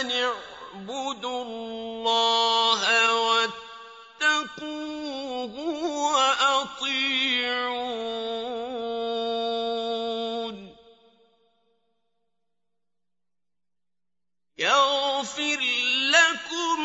أن اعبدوا الله واتقوه وأطيعون يغفر لكم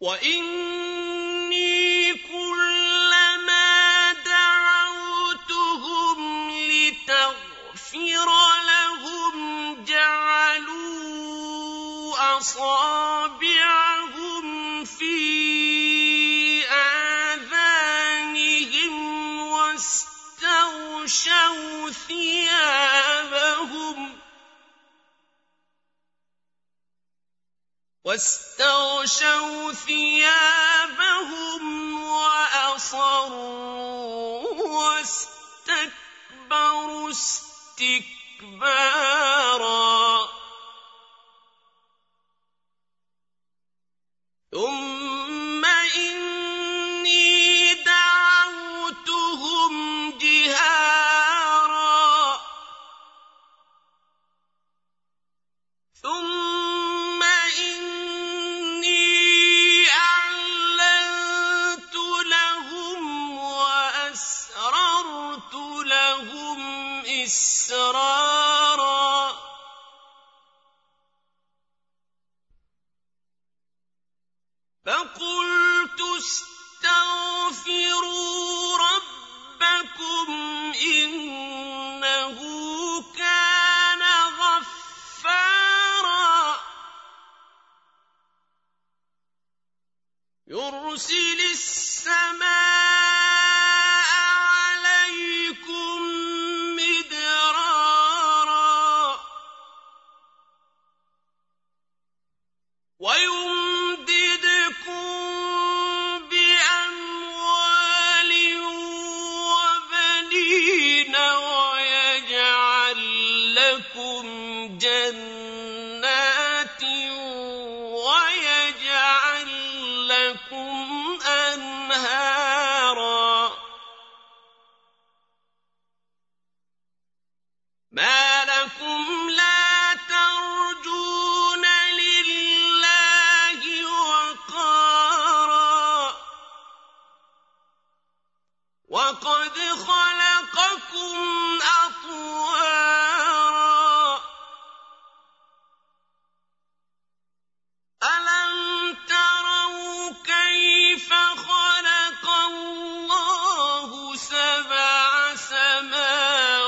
وإني كلما دعوتهم لتغفر لهم جعلوا أصابعهم في آذانهم واستغشوا ثيابهم واستغشوا وَغَشَوْا ثِيَابَهُمْ وَأَصَرُّوا وَاسْتَكْبَرُوا اسْتِكْبَارًا يرسل السماء خَلَقَكُمْ أَطْوَارًا. أَلَمْ تَرَوْا كَيْفَ خَلَقَ اللَّهُ سَبْعَ سَمَاوَاتٍ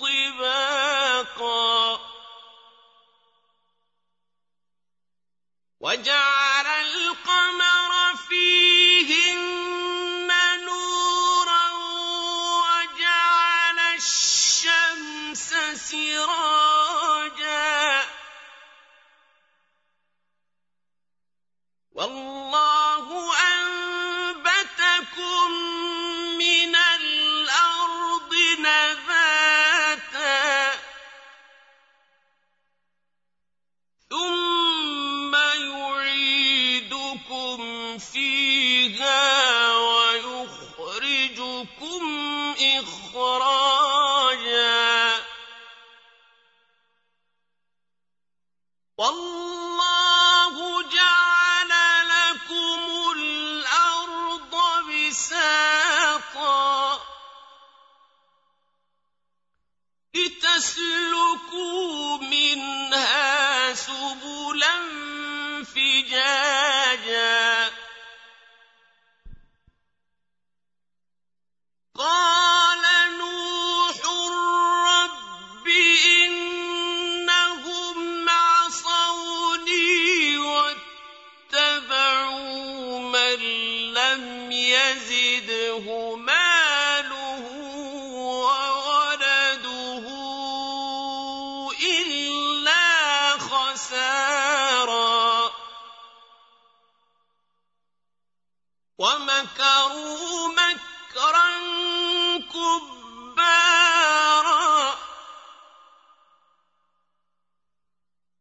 طِبَاقًا؟ وَجَعَلَ في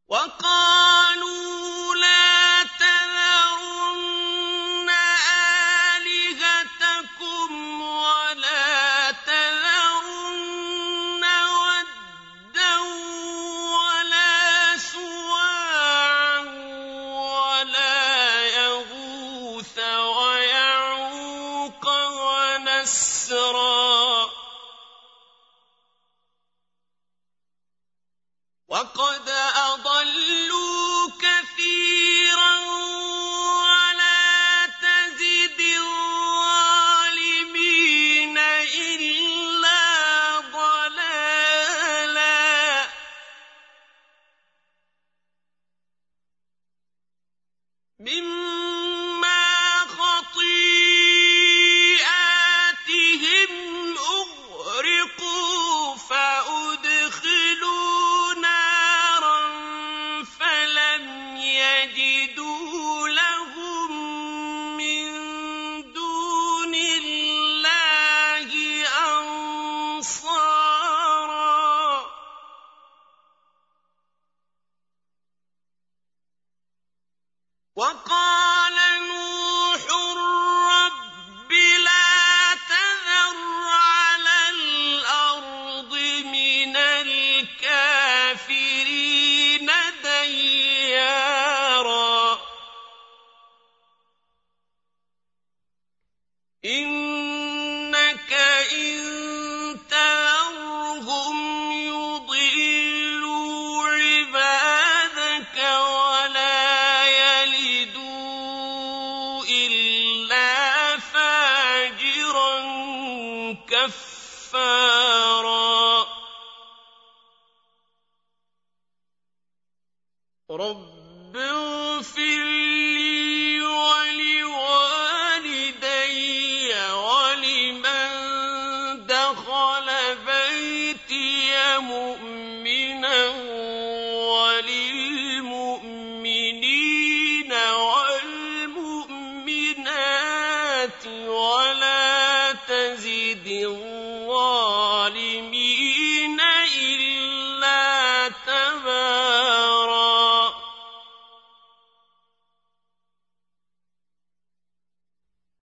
وَقَالَ رب اغفر لي ولوالدي ولمن دخل بيتي مؤمنا وللمؤمنين والمؤمنات